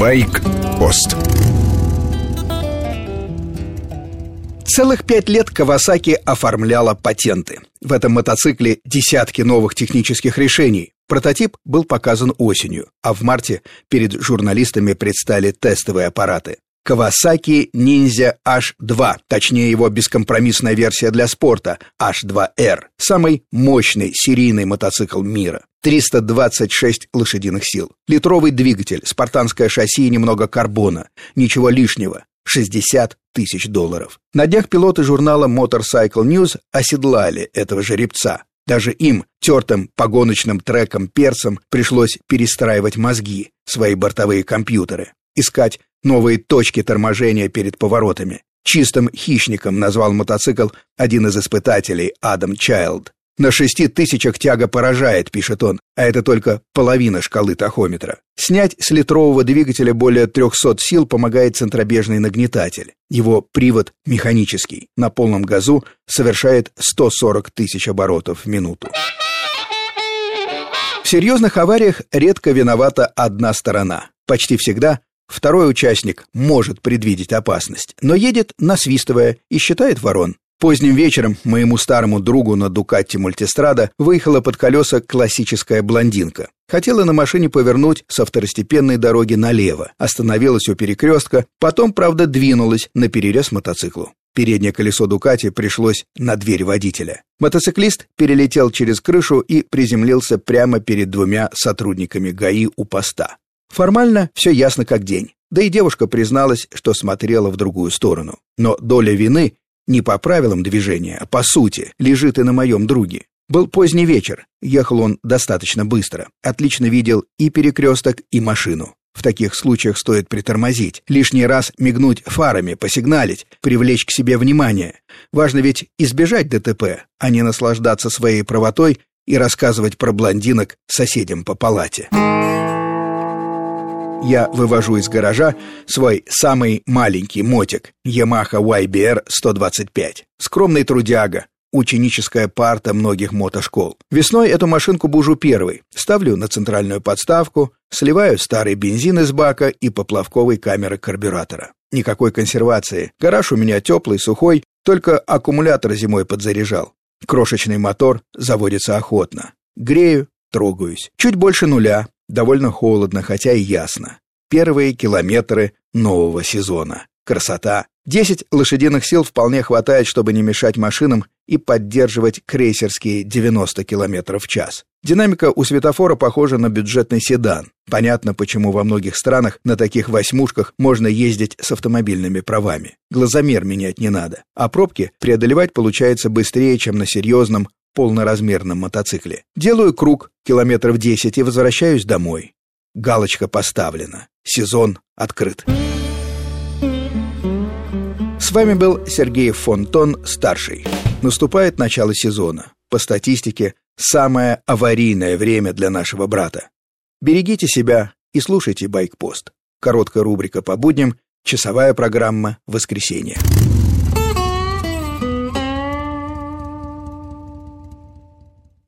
Байк-пост Целых пять лет Кавасаки оформляла патенты. В этом мотоцикле десятки новых технических решений. Прототип был показан осенью, а в марте перед журналистами предстали тестовые аппараты. Kawasaki Ninja H2, точнее его бескомпромиссная версия для спорта H2R, самый мощный серийный мотоцикл мира. 326 лошадиных сил. Литровый двигатель, спартанское шасси и немного карбона. Ничего лишнего. 60 тысяч долларов. На днях пилоты журнала Motorcycle News оседлали этого жеребца. Даже им, тертым по гоночным трекам перцам, пришлось перестраивать мозги, свои бортовые компьютеры, искать новые точки торможения перед поворотами. Чистым хищником назвал мотоцикл один из испытателей Адам Чайлд. На шести тысячах тяга поражает, пишет он, а это только половина шкалы тахометра. Снять с литрового двигателя более 300 сил помогает центробежный нагнетатель. Его привод механический. На полном газу совершает 140 тысяч оборотов в минуту. В серьезных авариях редко виновата одна сторона. Почти всегда второй участник может предвидеть опасность, но едет насвистывая и считает ворон. Поздним вечером моему старому другу на Дукатти Мультистрада выехала под колеса классическая блондинка. Хотела на машине повернуть со второстепенной дороги налево, остановилась у перекрестка, потом, правда, двинулась на перерез мотоциклу. Переднее колесо Дукати пришлось на дверь водителя. Мотоциклист перелетел через крышу и приземлился прямо перед двумя сотрудниками ГАИ у поста. Формально все ясно как день. Да и девушка призналась, что смотрела в другую сторону. Но доля вины не по правилам движения, а по сути, лежит и на моем друге. Был поздний вечер, ехал он достаточно быстро, отлично видел и перекресток, и машину. В таких случаях стоит притормозить, лишний раз мигнуть фарами, посигналить, привлечь к себе внимание. Важно ведь избежать ДТП, а не наслаждаться своей правотой и рассказывать про блондинок соседям по палате я вывожу из гаража свой самый маленький мотик Yamaha YBR 125. Скромный трудяга, ученическая парта многих мотошкол. Весной эту машинку бужу первой, ставлю на центральную подставку, сливаю старый бензин из бака и поплавковой камеры карбюратора. Никакой консервации. Гараж у меня теплый, сухой, только аккумулятор зимой подзаряжал. Крошечный мотор заводится охотно. Грею, трогаюсь. Чуть больше нуля, Довольно холодно, хотя и ясно. Первые километры нового сезона. Красота. 10 лошадиных сил вполне хватает, чтобы не мешать машинам и поддерживать крейсерские 90 км в час. Динамика у светофора похожа на бюджетный седан. Понятно, почему во многих странах на таких восьмушках можно ездить с автомобильными правами. Глазомер менять не надо. А пробки преодолевать получается быстрее, чем на серьезном полноразмерном мотоцикле. Делаю круг, километров 10, и возвращаюсь домой. Галочка поставлена. Сезон открыт. С вами был Сергей Фонтон, старший. Наступает начало сезона. По статистике, самое аварийное время для нашего брата. Берегите себя и слушайте «Байкпост». Короткая рубрика по будням, часовая программа «Воскресенье».